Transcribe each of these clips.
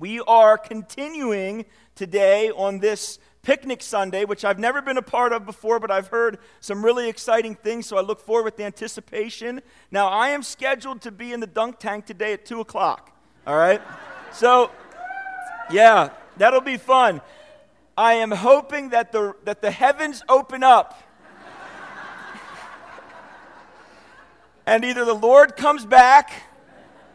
We are continuing today on this picnic Sunday, which I've never been a part of before, but I've heard some really exciting things, so I look forward with anticipation. Now, I am scheduled to be in the dunk tank today at 2 o'clock, all right? So, yeah, that'll be fun. I am hoping that the, that the heavens open up. and either the Lord comes back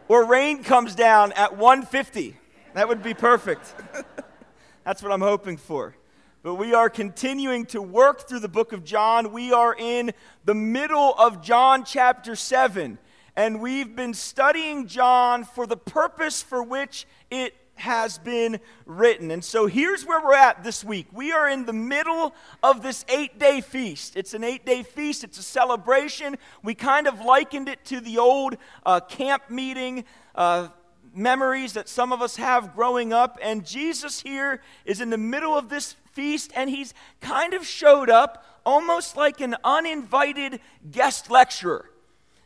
or rain comes down at 150. That would be perfect. That's what I'm hoping for. But we are continuing to work through the book of John. We are in the middle of John chapter 7. And we've been studying John for the purpose for which it has been written. And so here's where we're at this week. We are in the middle of this eight day feast. It's an eight day feast, it's a celebration. We kind of likened it to the old uh, camp meeting. Uh, memories that some of us have growing up, and Jesus here is in the middle of this feast, and he's kind of showed up almost like an uninvited guest lecturer.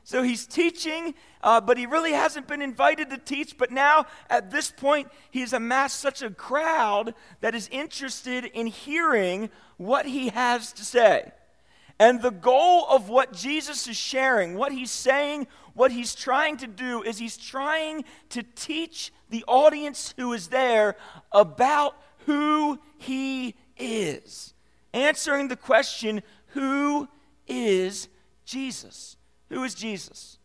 So he's teaching, uh, but he really hasn't been invited to teach. But now, at this point, he's amassed such a crowd that is interested in hearing what he has to say. And the goal of what Jesus is sharing, what he's saying, what he's trying to do, is he's trying to teach the audience who is there about who he is. Answering the question, who is Jesus? Who is Jesus?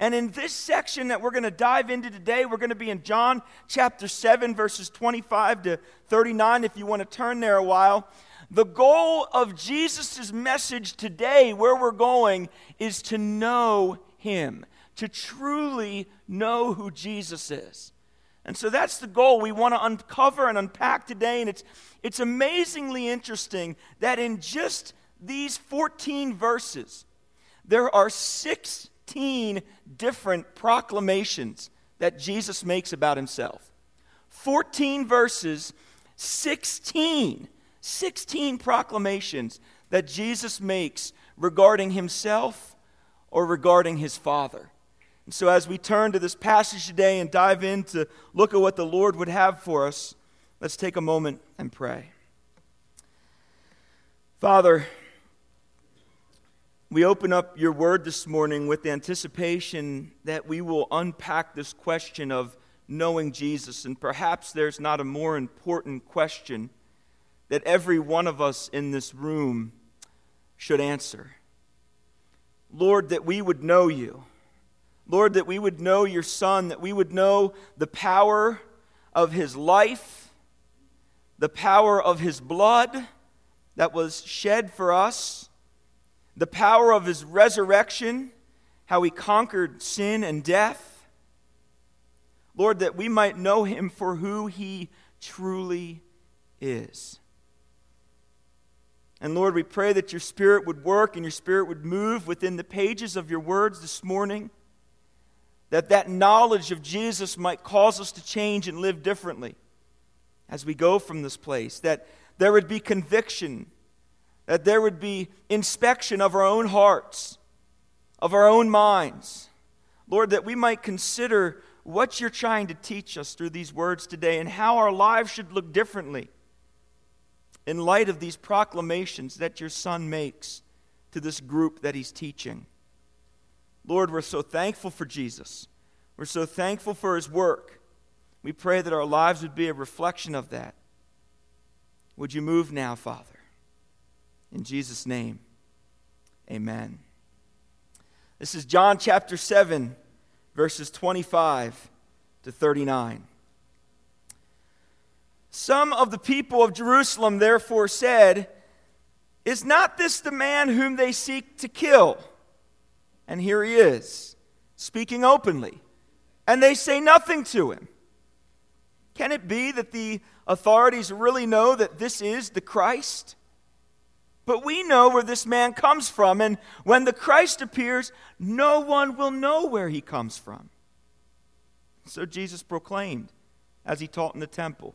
And in this section that we're going to dive into today, we're going to be in John chapter 7, verses 25 to 39, if you want to turn there a while. The goal of Jesus' message today, where we're going, is to know Him, to truly know who Jesus is. And so that's the goal we want to uncover and unpack today. And it's, it's amazingly interesting that in just these 14 verses, there are 16 different proclamations that Jesus makes about himself. 14 verses, 16, 16 proclamations that Jesus makes regarding himself or regarding his Father. And so, as we turn to this passage today and dive in to look at what the Lord would have for us, let's take a moment and pray. Father, we open up your word this morning with the anticipation that we will unpack this question of knowing Jesus. And perhaps there's not a more important question that every one of us in this room should answer. Lord, that we would know you. Lord, that we would know your Son, that we would know the power of his life, the power of his blood that was shed for us the power of his resurrection, how he conquered sin and death. Lord, that we might know him for who he truly is. And Lord, we pray that your Spirit would work and your Spirit would move within the pages of your words this morning. That that knowledge of Jesus might cause us to change and live differently as we go from this place. That there would be conviction that there would be inspection of our own hearts, of our own minds. Lord, that we might consider what you're trying to teach us through these words today and how our lives should look differently in light of these proclamations that your Son makes to this group that he's teaching. Lord, we're so thankful for Jesus. We're so thankful for his work. We pray that our lives would be a reflection of that. Would you move now, Father? In Jesus' name, amen. This is John chapter 7, verses 25 to 39. Some of the people of Jerusalem therefore said, Is not this the man whom they seek to kill? And here he is, speaking openly. And they say nothing to him. Can it be that the authorities really know that this is the Christ? But we know where this man comes from, and when the Christ appears, no one will know where he comes from. So Jesus proclaimed as he taught in the temple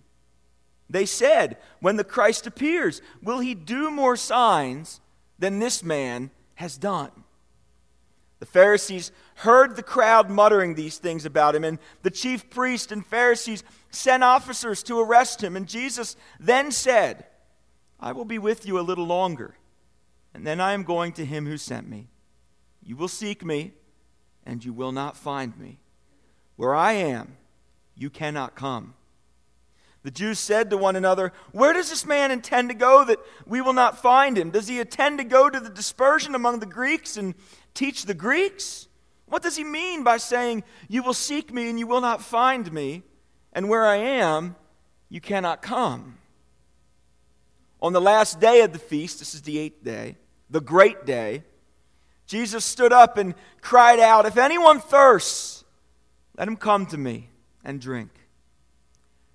They said, When the Christ appears, will he do more signs than this man has done? The Pharisees heard the crowd muttering these things about him, and the chief priests and Pharisees sent officers to arrest him. And Jesus then said, I will be with you a little longer, and then I am going to him who sent me. You will seek me, and you will not find me. Where I am, you cannot come. The Jews said to one another, Where does this man intend to go that we will not find him? Does he intend to go to the dispersion among the Greeks and teach the Greeks? What does he mean by saying, You will seek me and you will not find me, and where I am, you cannot come? On the last day of the feast, this is the eighth day, the great day, Jesus stood up and cried out, If anyone thirsts, let him come to me and drink.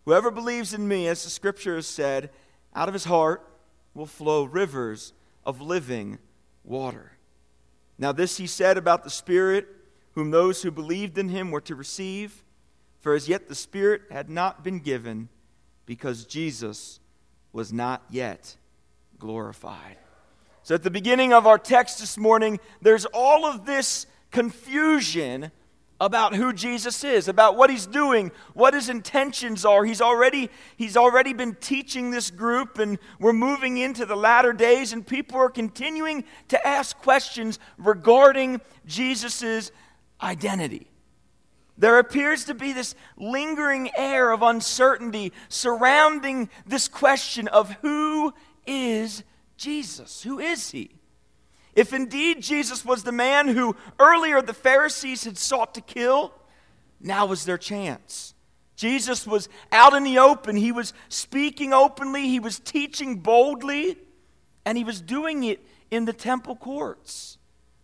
Whoever believes in me, as the scripture has said, out of his heart will flow rivers of living water. Now, this he said about the Spirit, whom those who believed in him were to receive, for as yet the Spirit had not been given, because Jesus was not yet glorified. So, at the beginning of our text this morning, there's all of this confusion about who Jesus is, about what he's doing, what his intentions are. He's already, he's already been teaching this group, and we're moving into the latter days, and people are continuing to ask questions regarding Jesus' identity. There appears to be this lingering air of uncertainty surrounding this question of who is Jesus? Who is he? If indeed Jesus was the man who earlier the Pharisees had sought to kill, now was their chance. Jesus was out in the open. He was speaking openly. He was teaching boldly. And he was doing it in the temple courts.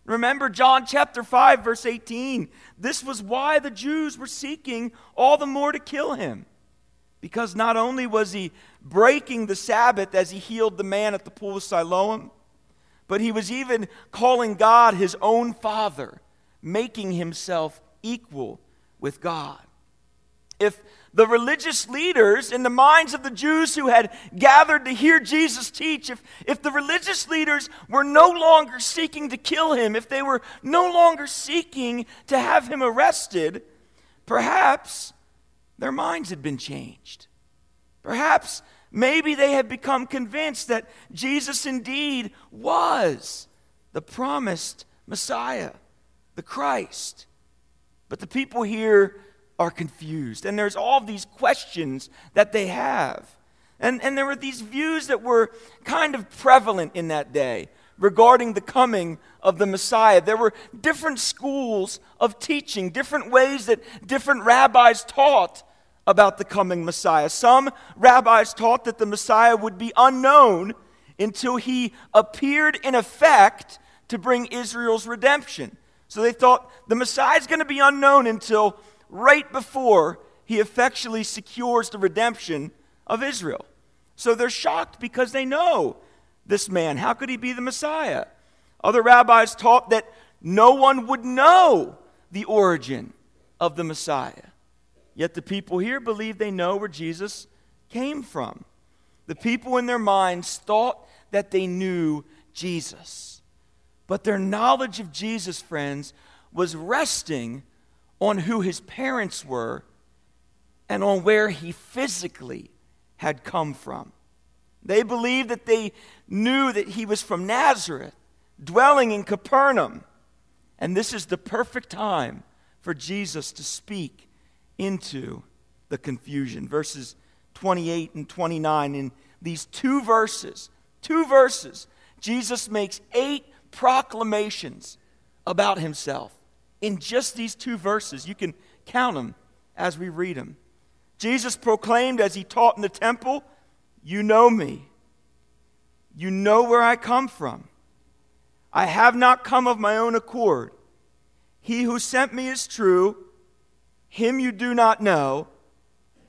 Remember John chapter 5, verse 18. This was why the Jews were seeking all the more to kill him. Because not only was he breaking the Sabbath as he healed the man at the pool of Siloam, but he was even calling God his own father, making himself equal with God. If the religious leaders in the minds of the Jews who had gathered to hear Jesus teach, if, if the religious leaders were no longer seeking to kill him, if they were no longer seeking to have him arrested, perhaps their minds had been changed. Perhaps Maybe they had become convinced that Jesus indeed was the promised Messiah, the Christ. But the people here are confused, and there's all these questions that they have. And, and there were these views that were kind of prevalent in that day regarding the coming of the Messiah. There were different schools of teaching, different ways that different rabbis taught about the coming Messiah. Some rabbis taught that the Messiah would be unknown until he appeared in effect to bring Israel's redemption. So they thought the Messiah is going to be unknown until right before he effectually secures the redemption of Israel. So they're shocked because they know this man. How could he be the Messiah? Other rabbis taught that no one would know the origin of the Messiah. Yet the people here believe they know where Jesus came from. The people in their minds thought that they knew Jesus. But their knowledge of Jesus, friends, was resting on who his parents were and on where he physically had come from. They believed that they knew that he was from Nazareth, dwelling in Capernaum. And this is the perfect time for Jesus to speak into the confusion. Verses 28 and 29. In these two verses, two verses, Jesus makes eight proclamations about himself. In just these two verses, you can count them as we read them. Jesus proclaimed as he taught in the temple, You know me. You know where I come from. I have not come of my own accord. He who sent me is true him you do not know.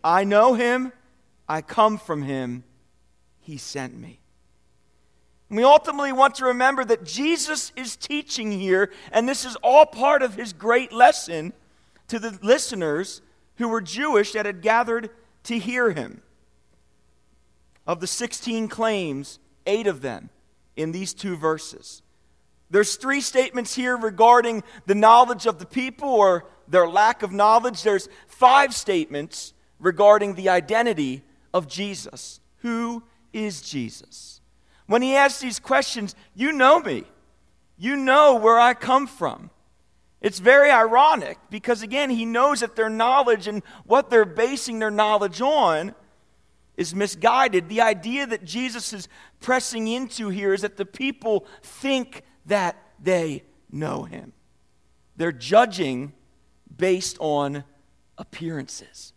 I know him. I come from him. He sent me. We ultimately want to remember that Jesus is teaching here, and this is all part of his great lesson to the listeners who were Jewish that had gathered to hear him. Of the 16 claims, eight of them in these two verses. There's three statements here regarding the knowledge of the people or their lack of knowledge. There's five statements regarding the identity of Jesus. Who is Jesus? When he asks these questions, you know me. You know where I come from. It's very ironic because, again, he knows that their knowledge and what they're basing their knowledge on is misguided. The idea that Jesus is pressing into here is that the people think that they know him. They're judging based on appearances.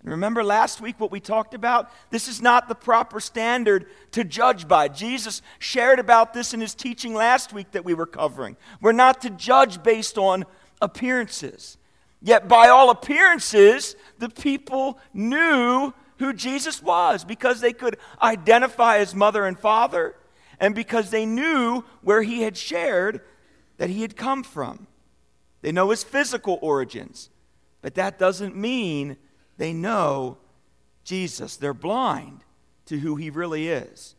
And remember last week what we talked about? This is not the proper standard to judge by. Jesus shared about this in his teaching last week that we were covering. We're not to judge based on appearances. Yet, by all appearances, the people knew who Jesus was because they could identify his mother and father and because they knew where he had shared that he had come from. They know his physical origins, but that doesn't mean they know Jesus. They're blind to who he really is.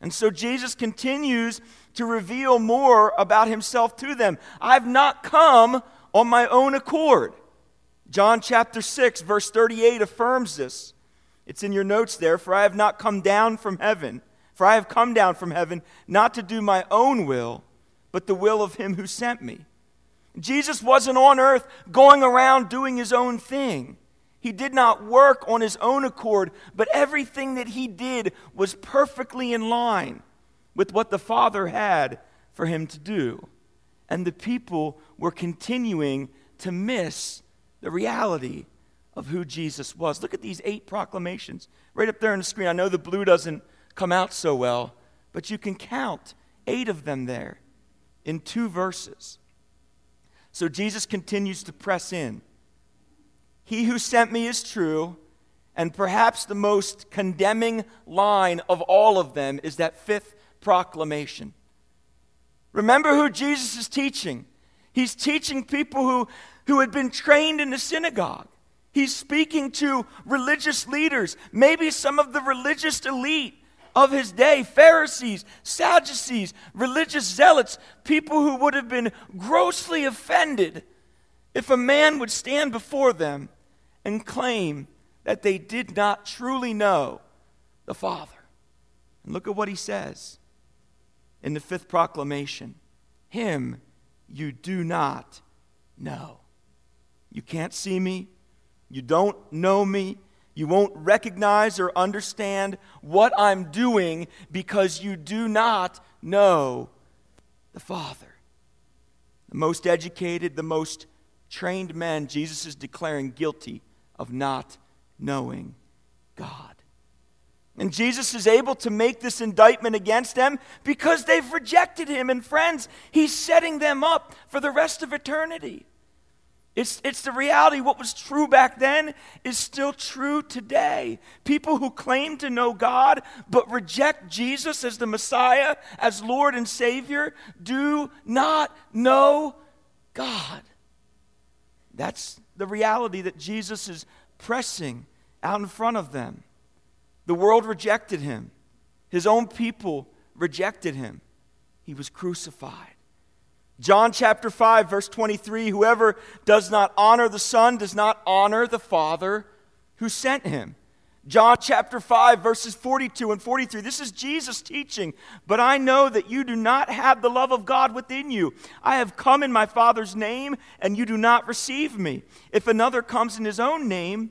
And so Jesus continues to reveal more about himself to them. I've not come on my own accord. John chapter 6, verse 38 affirms this. It's in your notes there. For I have not come down from heaven, for I have come down from heaven not to do my own will, but the will of him who sent me. Jesus wasn't on earth going around doing his own thing. He did not work on his own accord, but everything that he did was perfectly in line with what the Father had for him to do. And the people were continuing to miss the reality of who Jesus was. Look at these eight proclamations right up there on the screen. I know the blue doesn't come out so well, but you can count eight of them there in two verses. So Jesus continues to press in. He who sent me is true, and perhaps the most condemning line of all of them is that fifth proclamation. Remember who Jesus is teaching. He's teaching people who, who had been trained in the synagogue. He's speaking to religious leaders, maybe some of the religious elite of his day Pharisees, Sadducees, religious zealots, people who would have been grossly offended if a man would stand before them and claim that they did not truly know the Father. And look at what he says in the fifth proclamation Him you do not know. You can't see me. You don't know me. You won't recognize or understand what I'm doing because you do not know the Father. The most educated, the most trained men, Jesus is declaring guilty of not knowing God. And Jesus is able to make this indictment against them because they've rejected him. And friends, he's setting them up for the rest of eternity. It's, it's the reality. What was true back then is still true today. People who claim to know God but reject Jesus as the Messiah, as Lord and Savior, do not know God. That's the reality that Jesus is pressing out in front of them. The world rejected him, his own people rejected him. He was crucified. John chapter 5, verse 23 Whoever does not honor the Son does not honor the Father who sent him. John chapter 5, verses 42 and 43. This is Jesus teaching. But I know that you do not have the love of God within you. I have come in my Father's name, and you do not receive me. If another comes in his own name,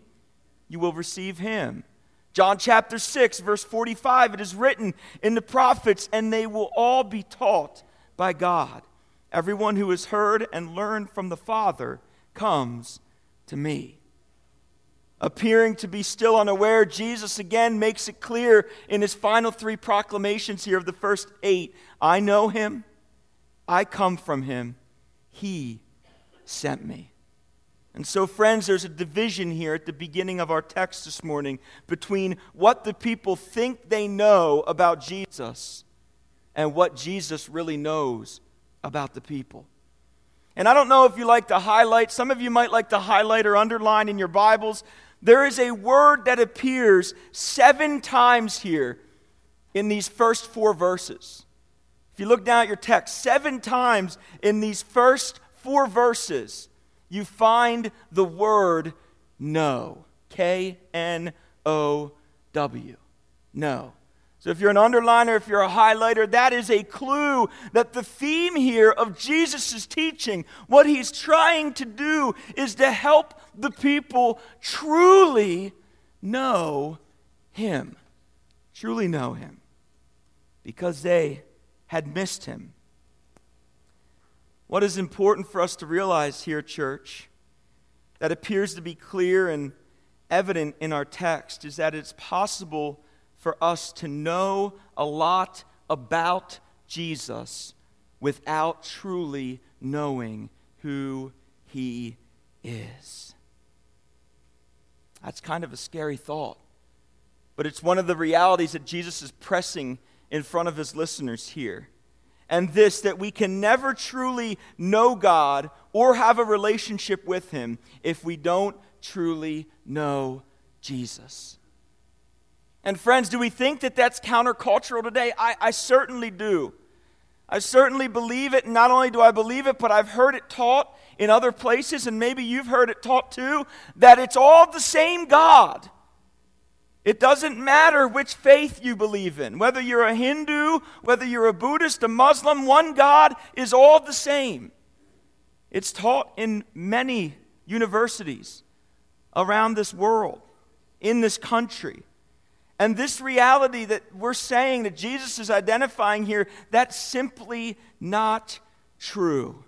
you will receive him. John chapter 6, verse 45. It is written in the prophets, and they will all be taught by God. Everyone who has heard and learned from the Father comes to me. Appearing to be still unaware, Jesus again makes it clear in his final three proclamations here of the first eight I know him, I come from him, he sent me. And so, friends, there's a division here at the beginning of our text this morning between what the people think they know about Jesus and what Jesus really knows about the people. And I don't know if you like to highlight, some of you might like to highlight or underline in your Bibles. There is a word that appears seven times here in these first four verses. If you look down at your text, seven times in these first four verses, you find the word know. K N O W. Know. So if you're an underliner, if you're a highlighter, that is a clue that the theme here of Jesus' teaching, what he's trying to do is to help the people truly know him. Truly know him. Because they had missed him. What is important for us to realize here, church, that appears to be clear and evident in our text, is that it's possible for us to know a lot about Jesus without truly knowing who he is. That's kind of a scary thought. But it's one of the realities that Jesus is pressing in front of his listeners here. And this that we can never truly know God or have a relationship with him if we don't truly know Jesus. And friends, do we think that that's countercultural today? I, I certainly do. I certainly believe it. Not only do I believe it, but I've heard it taught in other places, and maybe you've heard it taught too, that it's all the same God. It doesn't matter which faith you believe in, whether you're a Hindu, whether you're a Buddhist, a Muslim, one God is all the same. It's taught in many universities around this world, in this country. And this reality that we're saying that Jesus is identifying here, that's simply not true.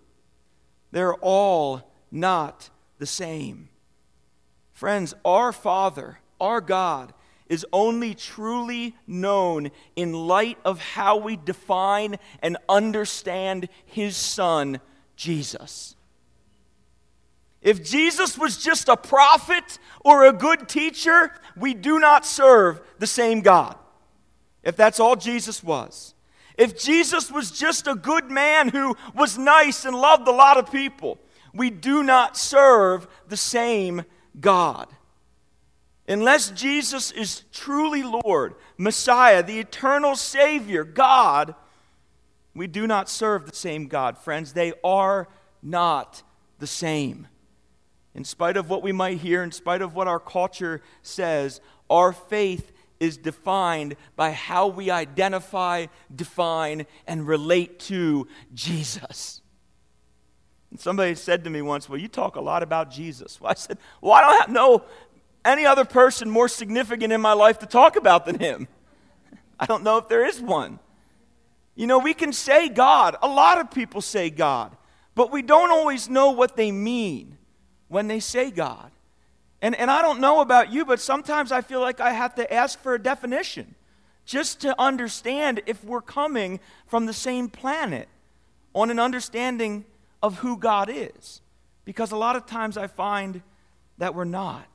They're all not the same. Friends, our Father, our God, is only truly known in light of how we define and understand His Son, Jesus. If Jesus was just a prophet or a good teacher, we do not serve the same God. If that's all Jesus was. If Jesus was just a good man who was nice and loved a lot of people, we do not serve the same God. Unless Jesus is truly Lord, Messiah, the eternal Savior, God, we do not serve the same God. Friends, they are not the same. In spite of what we might hear, in spite of what our culture says, our faith is defined by how we identify, define, and relate to Jesus. And somebody said to me once, Well, you talk a lot about Jesus. Well, I said, Well, I don't know any other person more significant in my life to talk about than him. I don't know if there is one. You know, we can say God. A lot of people say God, but we don't always know what they mean when they say God. And, and I don't know about you, but sometimes I feel like I have to ask for a definition just to understand if we're coming from the same planet on an understanding of who God is. Because a lot of times I find that we're not.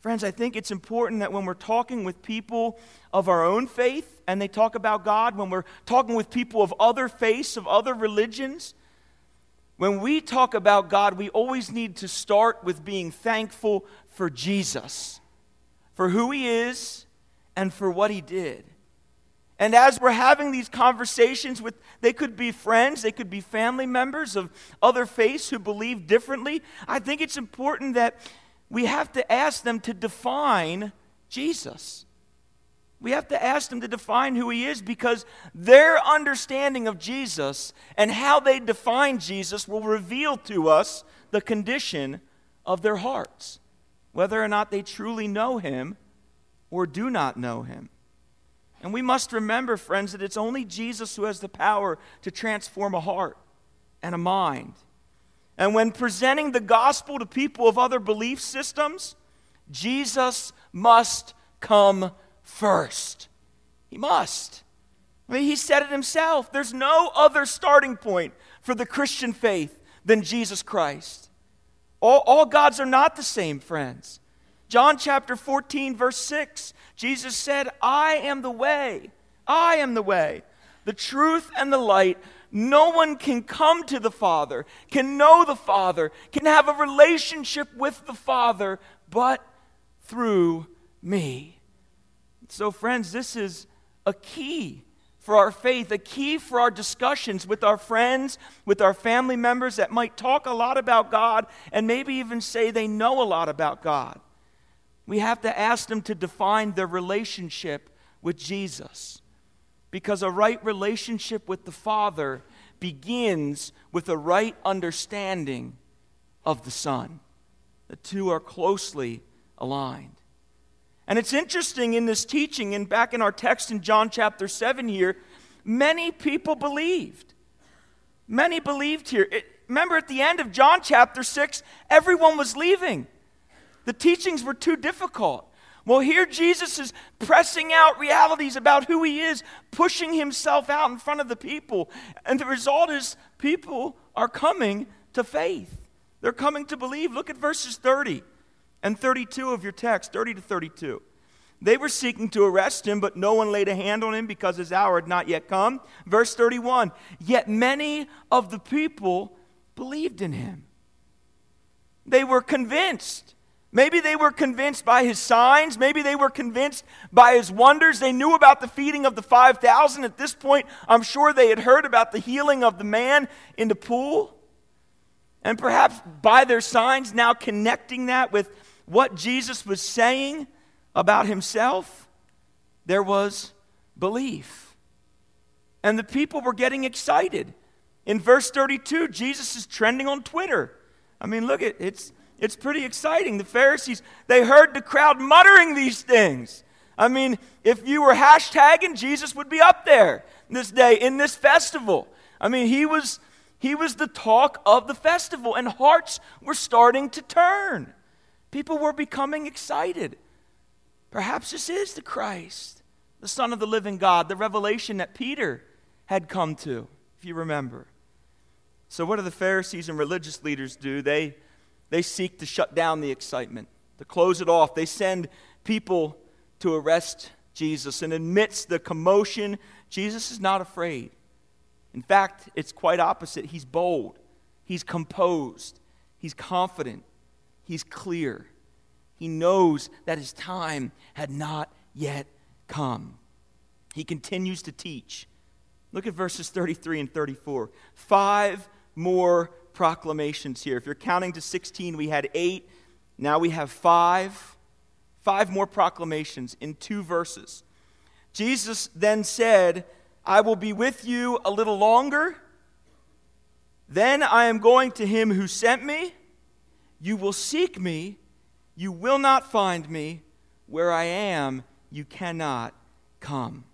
Friends, I think it's important that when we're talking with people of our own faith and they talk about God, when we're talking with people of other faiths, of other religions, when we talk about God, we always need to start with being thankful for Jesus, for who He is, and for what He did. And as we're having these conversations with, they could be friends, they could be family members of other faiths who believe differently, I think it's important that we have to ask them to define Jesus. We have to ask them to define who he is because their understanding of Jesus and how they define Jesus will reveal to us the condition of their hearts, whether or not they truly know him or do not know him. And we must remember, friends, that it's only Jesus who has the power to transform a heart and a mind. And when presenting the gospel to people of other belief systems, Jesus must come first. He must. I mean, he said it himself. There's no other starting point for the Christian faith than Jesus Christ. All, all gods are not the same, friends. John chapter 14, verse 6, Jesus said, I am the way. I am the way. the truth and the light, no one can come to the Father, can know the Father, can have a relationship with the Father, but through me. So, friends, this is a key for our faith, a key for our discussions with our friends, with our family members that might talk a lot about God and maybe even say they know a lot about God. We have to ask them to define their relationship with Jesus. Because a right relationship with the Father begins with a right understanding of the Son. The two are closely aligned. And it's interesting in this teaching, and back in our text in John chapter 7 here, many people believed. Many believed here. It, remember at the end of John chapter 6, everyone was leaving. The teachings were too difficult. Well, here Jesus is pressing out realities about who he is, pushing himself out in front of the people. And the result is people are coming to faith. They're coming to believe. Look at verses 30 and 32 of your text, 30 to 32. They were seeking to arrest him, but no one laid a hand on him because his hour had not yet come. Verse 31 Yet many of the people believed in him. They were convinced. Maybe they were convinced by his signs. Maybe they were convinced by his wonders. They knew about the feeding of the 5,000. At this point, I'm sure they had heard about the healing of the man in the pool. And perhaps by their signs, now connecting that with what Jesus was saying about himself, there was belief. And the people were getting excited. In verse 32, Jesus is trending on Twitter. I mean, look, it's, it's pretty exciting. The Pharisees, they heard the crowd muttering these things. I mean, if you were hashtagging, Jesus would be up there this day in this festival. I mean, he was, he was the talk of the festival, and hearts were starting to turn. People were becoming excited. Perhaps this is the Christ, the Son of the living God, the revelation that Peter had come to, if you remember. So, what do the Pharisees and religious leaders do? They, they seek to shut down the excitement, to close it off. They send people to arrest Jesus. And amidst the commotion, Jesus is not afraid. In fact, it's quite opposite. He's bold, he's composed, he's confident, he's clear. He knows that his time had not yet come. He continues to teach. Look at verses 33 and 34. Five more proclamations here. If you're counting to 16, we had eight. Now we have five. Five more proclamations in two verses. Jesus then said, I will be with you a little longer. Then I am going to him who sent me. You will seek me you will not find me. Where I am, you cannot come.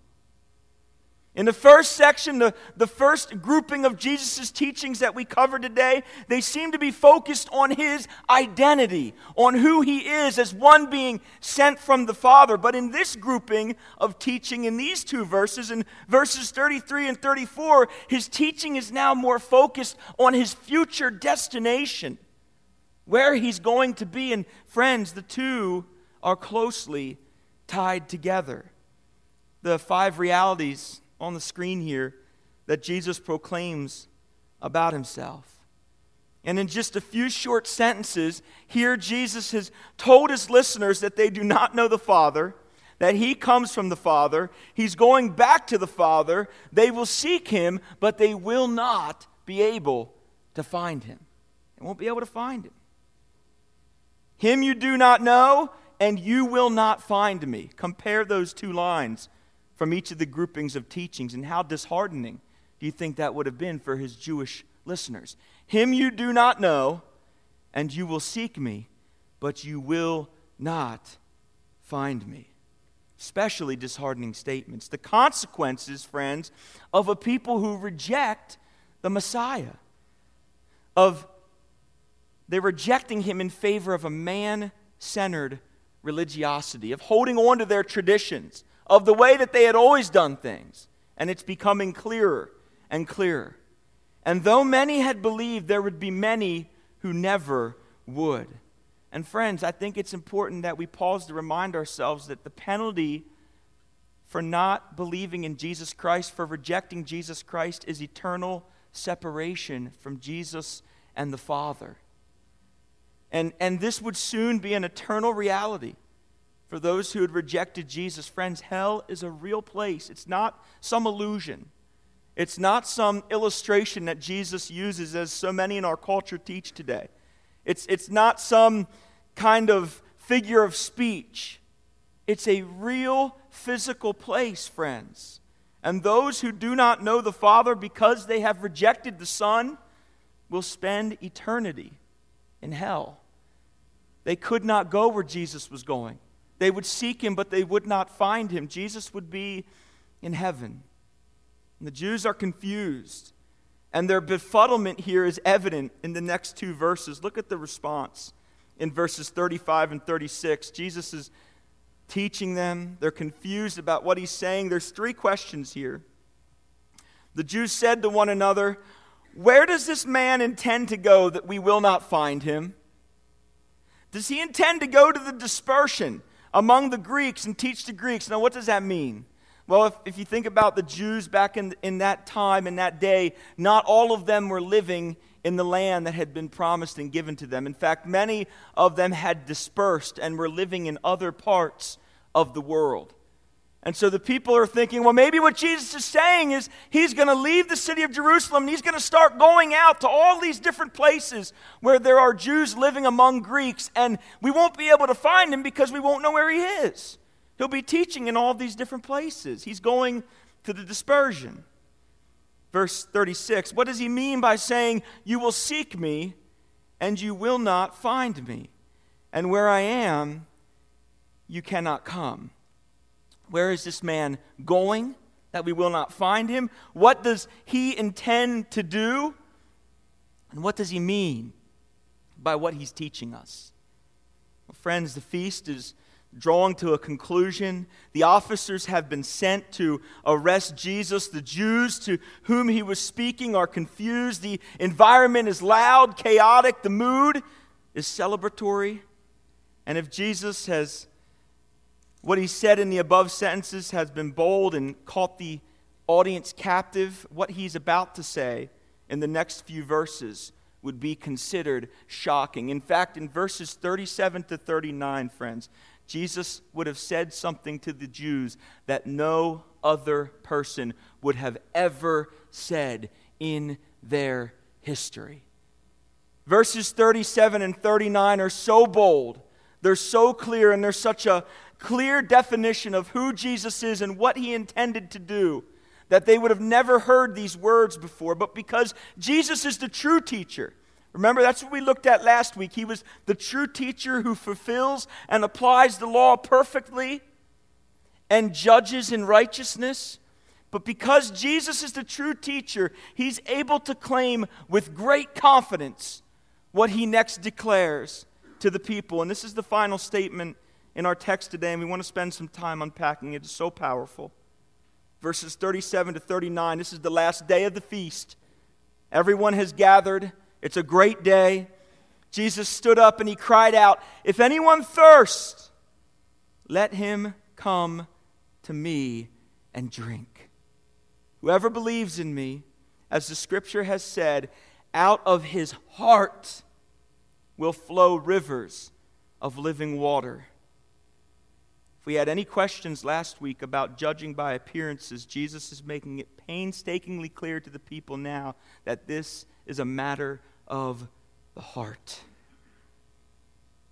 In the first section, the, the first grouping of Jesus' teachings that we covered today, they seem to be focused on his identity, on who he is as one being sent from the Father. But in this grouping of teaching, in these two verses, in verses 33 and 34, his teaching is now more focused on his future destination where he's going to be. And friends, the two are closely tied together. The five realities on the screen here that Jesus proclaims about himself. And in just a few short sentences, here Jesus has told his listeners that they do not know the Father, that he comes from the Father, he's going back to the Father. They will seek him, but they will not be able to find him. They won't be able to find him. Him you do not know, and you will not find me. Compare those two lines from each of the groupings of teachings, and how disheartening do you think that would have been for his Jewish listeners? Him you do not know, and you will seek me, but you will not find me. Especially disheartening statements. The consequences, friends, of a people who reject the Messiah, of they're rejecting him in favor of a man centered religiosity, of holding on to their traditions, of the way that they had always done things. And it's becoming clearer and clearer. And though many had believed, there would be many who never would. And friends, I think it's important that we pause to remind ourselves that the penalty for not believing in Jesus Christ, for rejecting Jesus Christ, is eternal separation from Jesus and the Father. And, and this would soon be an eternal reality for those who had rejected Jesus. Friends, hell is a real place, it's not some illusion. It's not some illustration that Jesus uses, as so many in our culture teach today. It's, it's not some kind of figure of speech. It's a real physical place, friends. And those who do not know the Father because they have rejected the Son will spend eternity in hell. They could not go where Jesus was going. They would seek him, but they would not find him. Jesus would be in heaven. And the Jews are confused, and their befuddlement here is evident in the next two verses. Look at the response in verses 35 and 36. Jesus is teaching them. They're confused about what he's saying. There's three questions here. The Jews said to one another, Where does this man intend to go that we will not find him? Does he intend to go to the dispersion among the Greeks and teach the Greeks? Now, what does that mean? Well, if, if you think about the Jews back in, in that time, in that day, not all of them were living in the land that had been promised and given to them. In fact, many of them had dispersed and were living in other parts of the world. And so the people are thinking, well, maybe what Jesus is saying is he's going to leave the city of Jerusalem and he's going to start going out to all these different places where there are Jews living among Greeks, and we won't be able to find him because we won't know where he is. He'll be teaching in all these different places. He's going to the dispersion. Verse 36 What does he mean by saying, You will seek me and you will not find me? And where I am, you cannot come. Where is this man going that we will not find him? What does he intend to do? And what does he mean by what he's teaching us? Well, friends, the feast is drawing to a conclusion. The officers have been sent to arrest Jesus. The Jews to whom he was speaking are confused. The environment is loud, chaotic. The mood is celebratory. And if Jesus has, what he said in the above sentences has been bold and caught the audience captive, what he's about to say in the next few verses would be considered shocking. In fact, in verses 37 to 39, friends, Jesus would have said something to the Jews that no other person would have ever said in their history. Verses 37 and 39 are so bold, they're so clear, and there's such a clear definition of who Jesus is and what he intended to do that they would have never heard these words before. But because Jesus is the true teacher, Remember, that's what we looked at last week. He was the true teacher who fulfills and applies the law perfectly and judges in righteousness. But because Jesus is the true teacher, he's able to claim with great confidence what he next declares to the people. And this is the final statement in our text today, and we want to spend some time unpacking it. It's so powerful. Verses 37 to 39, this is the last day of the feast. Everyone has gathered. It's a great day. Jesus stood up and he cried out, If anyone thirsts, let him come to me and drink. Whoever believes in me, as the scripture has said, out of his heart will flow rivers of living water. If we had any questions last week about judging by appearances, Jesus is making it painstakingly clear to the people now that this is a matter of the heart.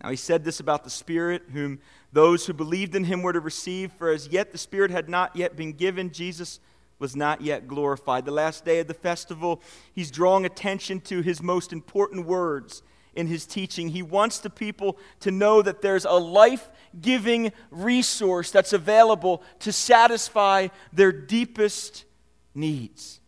Now, he said this about the Spirit, whom those who believed in him were to receive, for as yet the Spirit had not yet been given, Jesus was not yet glorified. The last day of the festival, he's drawing attention to his most important words in his teaching. He wants the people to know that there's a life giving resource that's available to satisfy their deepest needs.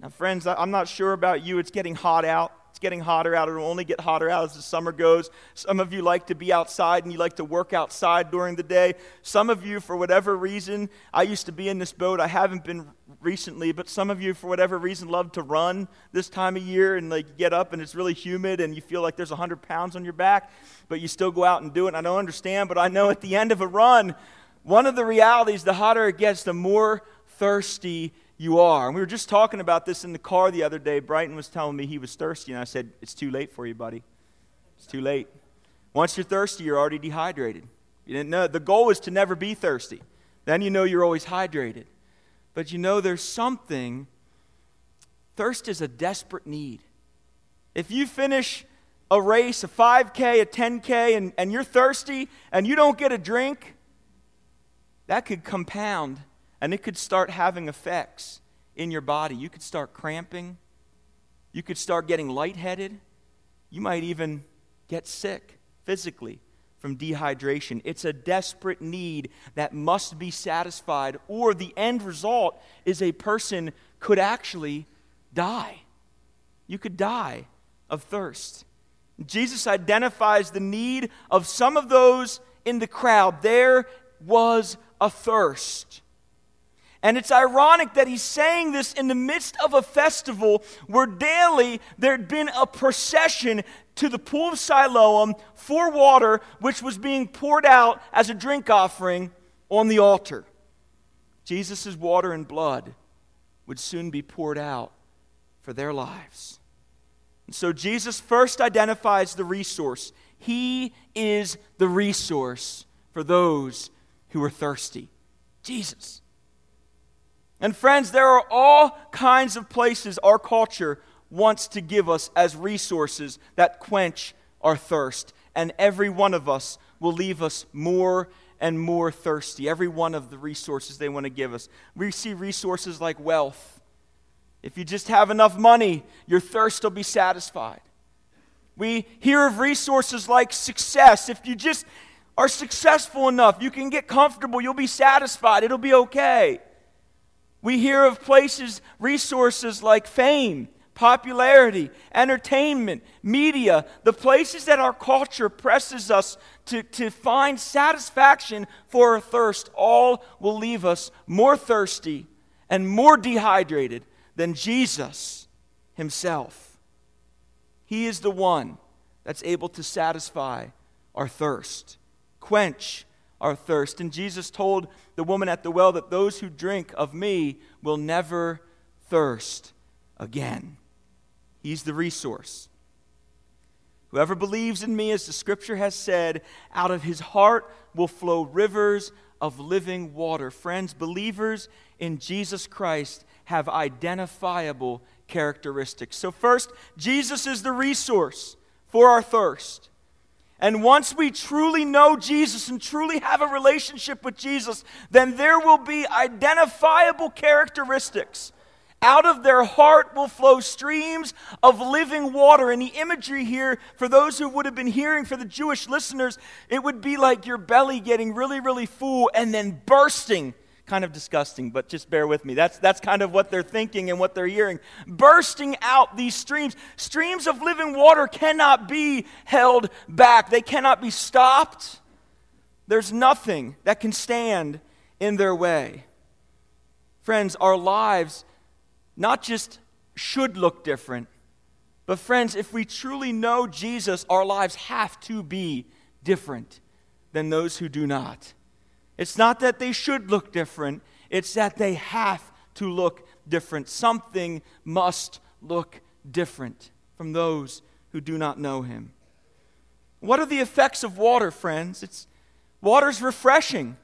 Now, friends, I'm not sure about you. It's getting hot out. Getting hotter out. It'll only get hotter out as the summer goes. Some of you like to be outside and you like to work outside during the day. Some of you, for whatever reason, I used to be in this boat. I haven't been recently, but some of you, for whatever reason, love to run this time of year and like get up and it's really humid and you feel like there's 100 pounds on your back, but you still go out and do it. I don't understand, but I know at the end of a run, one of the realities, the hotter it gets, the more thirsty you are. And we were just talking about this in the car the other day. Brighton was telling me he was thirsty, and I said, It's too late for you, buddy. It's too late. Once you're thirsty, you're already dehydrated. You didn't know. The goal is to never be thirsty. Then you know you're always hydrated. But you know there's something. Thirst is a desperate need. If you finish a race, a 5K, a 10K, and, and you're thirsty and you don't get a drink, that could compound and it could start having effects in your body. You could start cramping. You could start getting lightheaded. You might even get sick physically from dehydration. It's a desperate need that must be satisfied, or the end result is a person could actually die. You could die of thirst. Jesus identifies the need of some of those in the crowd. There was a thirst. And it's ironic that he's saying this in the midst of a festival where daily there'd been a procession to the pool of Siloam for water, which was being poured out as a drink offering on the altar. Jesus' water and blood would soon be poured out for their lives. And so Jesus first identifies the resource. He is the resource for those who are thirsty. Jesus. And friends, there are all kinds of places our culture wants to give us as resources that quench our thirst. And every one of us will leave us more and more thirsty. Every one of the resources they want to give us. We see resources like wealth. If you just have enough money, your thirst will be satisfied. We hear of resources like success. If you just are successful enough, you can get comfortable, you'll be satisfied, it'll be okay. We hear of places, resources like fame, popularity, entertainment, media, the places that our culture presses us to, to find satisfaction for our thirst, all will leave us more thirsty and more dehydrated than Jesus himself. He is the one that's able to satisfy our thirst, quench our thirst. And Jesus told the woman at the well that those who drink of me will never thirst again. He's the resource. Whoever believes in me, as the scripture has said, out of his heart will flow rivers of living water. Friends, believers in Jesus Christ have identifiable characteristics. So, first, Jesus is the resource for our thirst. And once we truly know Jesus and truly have a relationship with Jesus, then there will be identifiable characteristics. Out of their heart will flow streams of living water. And the imagery here, for those who would have been hearing, for the Jewish listeners, it would be like your belly getting really, really full and then bursting kind of disgusting, but just bear with me. That's, that's kind of what they're thinking and what they're hearing. Bursting out these streams. Streams of living water cannot be held back, they cannot be stopped. There's nothing that can stand in their way. Friends, our lives not just should look different, but friends, if we truly know Jesus, our lives have to be different than those who do not. It's not that they should look different, it's that they have to look different. Something must look different from those who do not know him. What are the effects of water, friends? It's water's refreshing.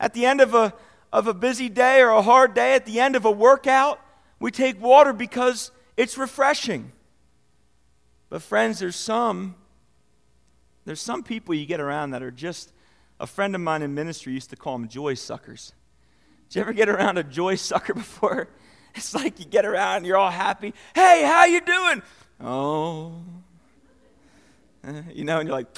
At the end of a of a busy day or a hard day, at the end of a workout, we take water because it's refreshing. But friends, there's some there's some people you get around that are just a friend of mine in ministry used to call them joy suckers. Did you ever get around a joy sucker before? It's like you get around and you're all happy. Hey, how you doing? Oh. You know, and you're like,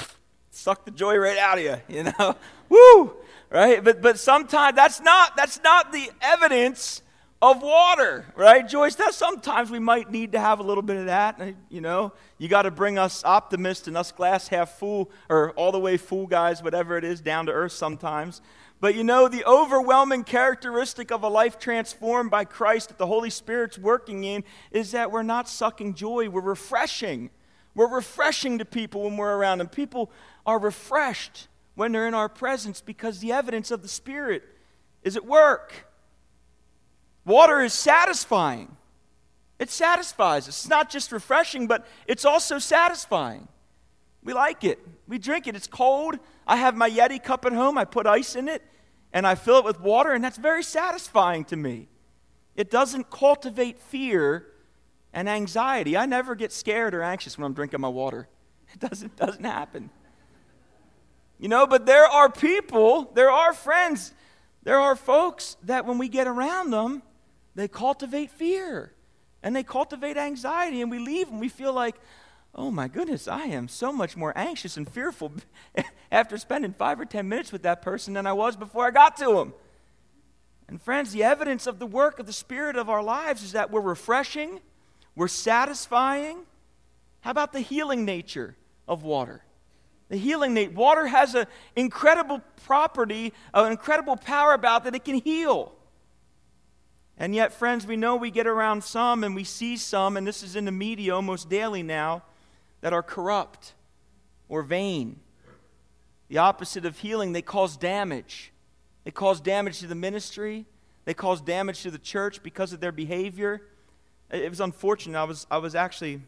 suck the joy right out of you, you know? Woo! Right? But but sometimes that's not that's not the evidence of water, right, Joyce? That sometimes we might need to have a little bit of that. Eh, you know, you got to bring us optimists and us glass half full or all the way full guys, whatever it is, down to earth sometimes. But you know, the overwhelming characteristic of a life transformed by Christ that the Holy Spirit's working in is that we're not sucking joy, we're refreshing. We're refreshing to people when we're around them. People are refreshed when they're in our presence because the evidence of the Spirit is at work. Water is satisfying. It satisfies us. It's not just refreshing, but it's also satisfying. We like it. We drink it. It's cold. I have my Yeti cup at home. I put ice in it and I fill it with water, and that's very satisfying to me. It doesn't cultivate fear and anxiety. I never get scared or anxious when I'm drinking my water. It doesn't, doesn't happen. You know, but there are people, there are friends, there are folks that when we get around them, they cultivate fear and they cultivate anxiety, and we leave and we feel like, oh my goodness, I am so much more anxious and fearful after spending five or ten minutes with that person than I was before I got to him. And friends, the evidence of the work of the Spirit of our lives is that we're refreshing, we're satisfying. How about the healing nature of water? The healing nature. Water has an incredible property, an incredible power about that it can heal. And yet, friends, we know we get around some and we see some, and this is in the media almost daily now, that are corrupt or vain. The opposite of healing, they cause damage. They cause damage to the ministry, they cause damage to the church because of their behavior. It was unfortunate. I was, I was actually,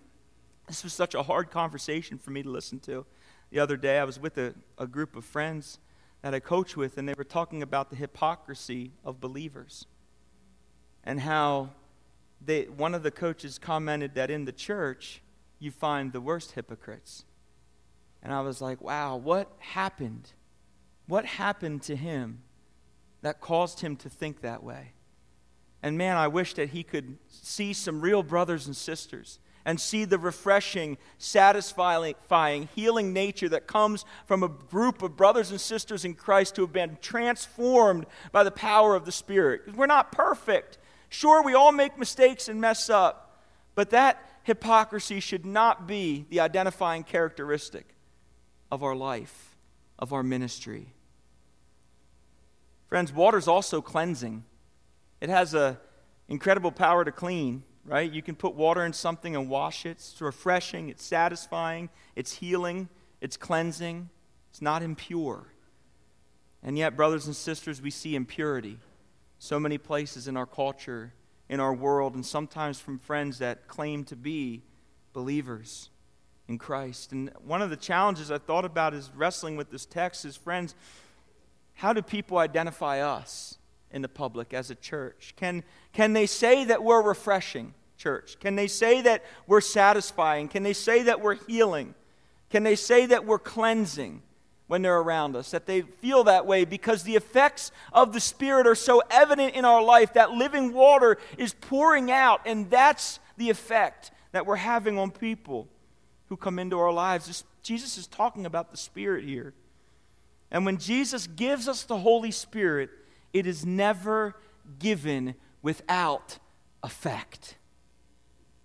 this was such a hard conversation for me to listen to. The other day, I was with a, a group of friends that I coach with, and they were talking about the hypocrisy of believers and how they, one of the coaches commented that in the church, you find the worst hypocrites. And I was like, wow, what happened? What happened to him that caused him to think that way? And man, I wish that he could see some real brothers and sisters and see the refreshing, satisfying, healing nature that comes from a group of brothers and sisters in Christ who have been transformed by the power of the Spirit. We're not perfect. Sure, we all make mistakes and mess up, but that hypocrisy should not be the identifying characteristic of our life, of our ministry. Friends, water is also cleansing. It has an incredible power to clean, right? You can put water in something and wash it. It's refreshing, it's satisfying, it's healing, it's cleansing, it's not impure. And yet, brothers and sisters, we see impurity so many places in our culture in our world, and sometimes from friends that claim to be believers in Christ. And one of the challenges I thought about is wrestling with this text is, friends, how do people identify us in the public as a church? Can, can they say that we're refreshing, church? Can they say that we're satisfying? Can they say that we're healing? Can they say that we're cleansing? When they're around us, that they feel that way because the effects of the Spirit are so evident in our life. That living water is pouring out, and that's the effect that we're having on people who come into our lives. Jesus is talking about the Spirit here. And when Jesus gives us the Holy Spirit, it is never given without effect.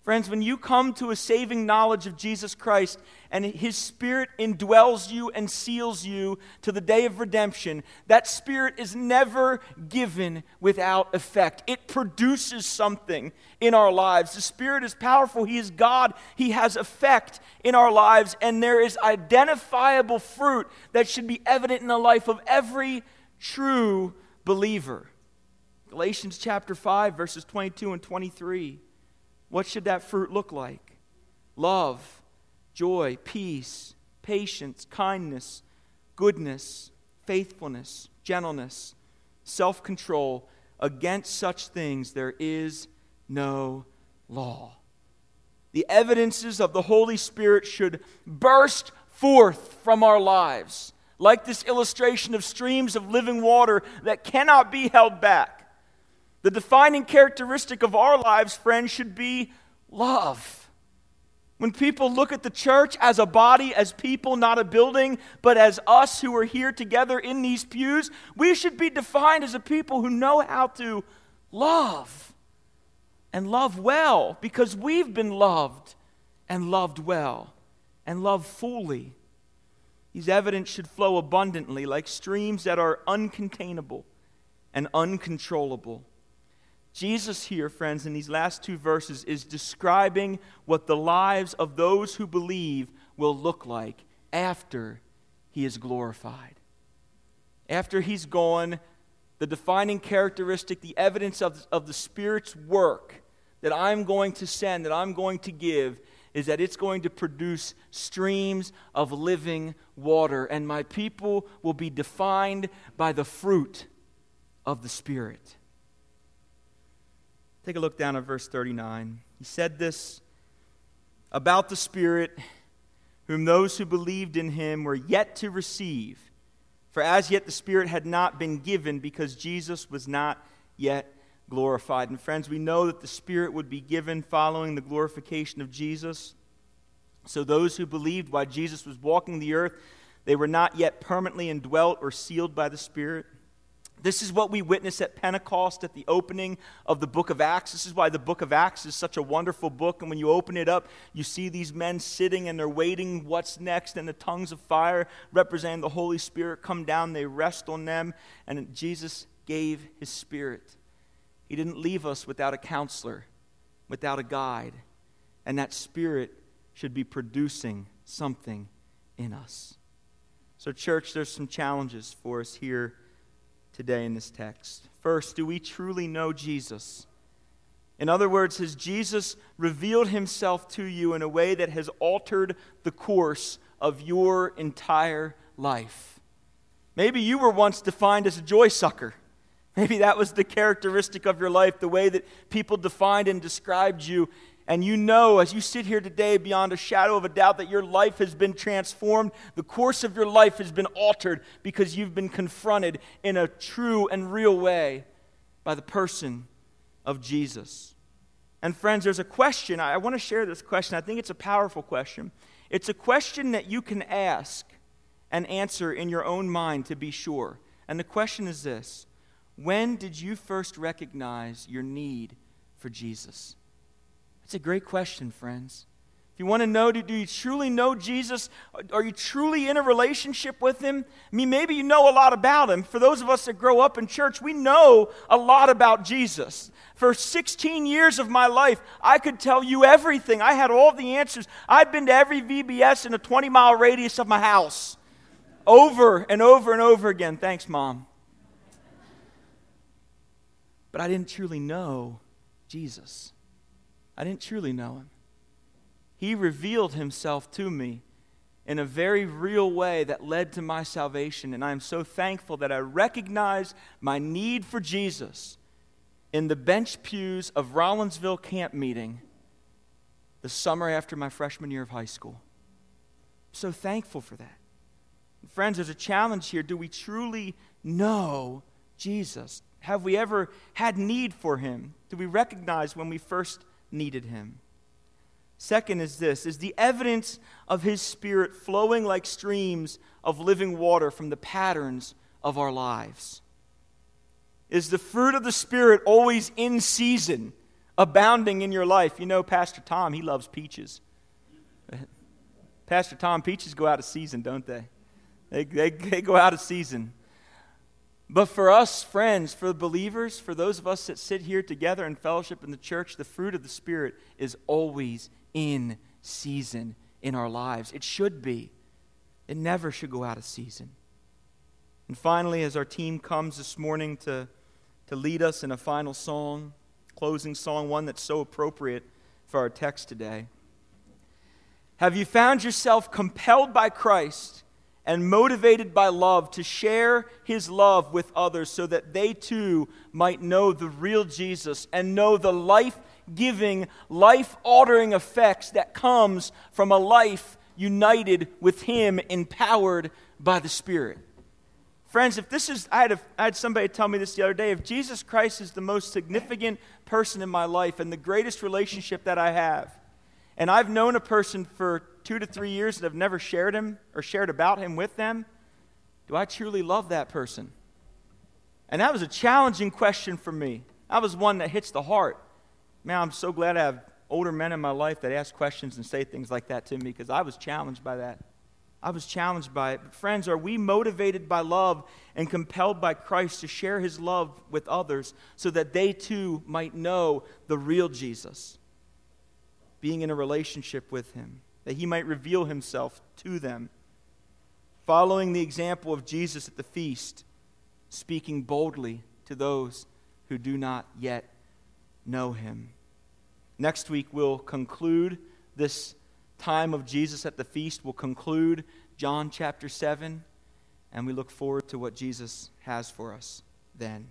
Friends, when you come to a saving knowledge of Jesus Christ and His Spirit indwells you and seals you to the day of redemption, that Spirit is never given without effect. It produces something in our lives. The Spirit is powerful, He is God, He has effect in our lives, and there is identifiable fruit that should be evident in the life of every true believer. Galatians chapter 5, verses 22 and 23. What should that fruit look like? Love, joy, peace, patience, kindness, goodness, faithfulness, gentleness, self control. Against such things there is no law. The evidences of the Holy Spirit should burst forth from our lives, like this illustration of streams of living water that cannot be held back. The defining characteristic of our lives, friends, should be love. When people look at the church as a body, as people, not a building, but as us who are here together in these pews, we should be defined as a people who know how to love and love well because we've been loved and loved well and loved fully. These evidence should flow abundantly like streams that are uncontainable and uncontrollable. Jesus, here, friends, in these last two verses, is describing what the lives of those who believe will look like after he is glorified. after he's gone, the defining characteristic, the evidence of, of the Spirit's work that I'm going to send, that I'm going to give, is that it's going to produce streams of living water, and my people will be defined by the fruit of the Spirit. Take a look down at verse 39. He said this about the Spirit, whom those who believed in him were yet to receive. For as yet the Spirit had not been given because Jesus was not yet glorified. And friends, we know that the Spirit would be given following the glorification of Jesus. So those who believed while Jesus was walking the earth, they were not yet permanently indwelt or sealed by the Spirit. This is what we witness at Pentecost at the opening of the book of Acts. This is why the book of Acts is such a wonderful book. And when you open it up, you see these men sitting and they're waiting what's next. And the tongues of fire representing the Holy Spirit come down. They rest on them. And Jesus gave his Spirit. He didn't leave us without a counselor, without a guide. And that Spirit should be producing something in us. So, church, there's some challenges for us here today in this text. First, do we truly know Jesus? In other words, has Jesus revealed himself to you in a way that has altered the course of your entire life? Maybe you were once defined as a joy sucker. Maybe that was the characteristic of your life, the way that people defined and described you. And you know, as you sit here today, beyond a shadow of a doubt, that your life has been transformed. The course of your life has been altered because you've been confronted in a true and real way by the person of Jesus. And, friends, there's a question. I want to share this question. I think it's a powerful question. It's a question that you can ask and answer in your own mind to be sure. And the question is this When did you first recognize your need for Jesus? That's a great question, friends. If you want to know, do, do you truly know Jesus? Are you truly in a relationship with Him? I mean, maybe you know a lot about Him. For those of us that grow up in church, we know a lot about Jesus. For 16 years of my life, I could tell you everything. I had all the answers. I'd been to every VBS in a 20 mile radius of my house over and over and over again. Thanks, Mom. But I didn't truly know Jesus. I didn't truly know him. He revealed himself to me in a very real way that led to my salvation. And I am so thankful that I recognize my need for Jesus in the bench pews of Rawlinsville camp meeting the summer after my freshman year of high school. I'm so thankful for that. Friends, there's a challenge here. Do we truly know Jesus? Have we ever had need for him? Do we recognize when we first needed him. Second is this is the evidence of his spirit flowing like streams of living water from the patterns of our lives. Is the fruit of the spirit always in season, abounding in your life? You know Pastor Tom, he loves peaches. Pastor Tom, peaches go out of season, don't they? They, they, they go out of season. But for us, friends, for the believers, for those of us that sit here together in fellowship in the church, the fruit of the Spirit is always in season in our lives. It should be. It never should go out of season. And finally, as our team comes this morning to, to lead us in a final song, closing song, one that's so appropriate for our text today. Have you found yourself compelled by Christ and motivated by love to share his love with others so that they too might know the real Jesus and know the life giving, life altering effects that comes from a life united with him, empowered by the Spirit. Friends, if this is, I had, a, I had somebody tell me this the other day. If Jesus Christ is the most significant person in my life and the greatest relationship that I have, and I've known a person for two to three years that have never shared him or shared about him with them, do I truly love that person? And that was a challenging question for me. That was one that hits the heart. Man, I'm so glad I have older men in my life that ask questions and say things like that to me because I was challenged by that. I was challenged by it. But friends, are we motivated by love and compelled by Christ to share his love with others so that they too might know the real Jesus? Being in a relationship with him that he might reveal himself to them. Following the example of Jesus at the feast, speaking boldly to those who do not yet know him. Next week, we'll conclude this time of Jesus at the feast. We'll conclude John chapter 7, and we look forward to what Jesus has for us then.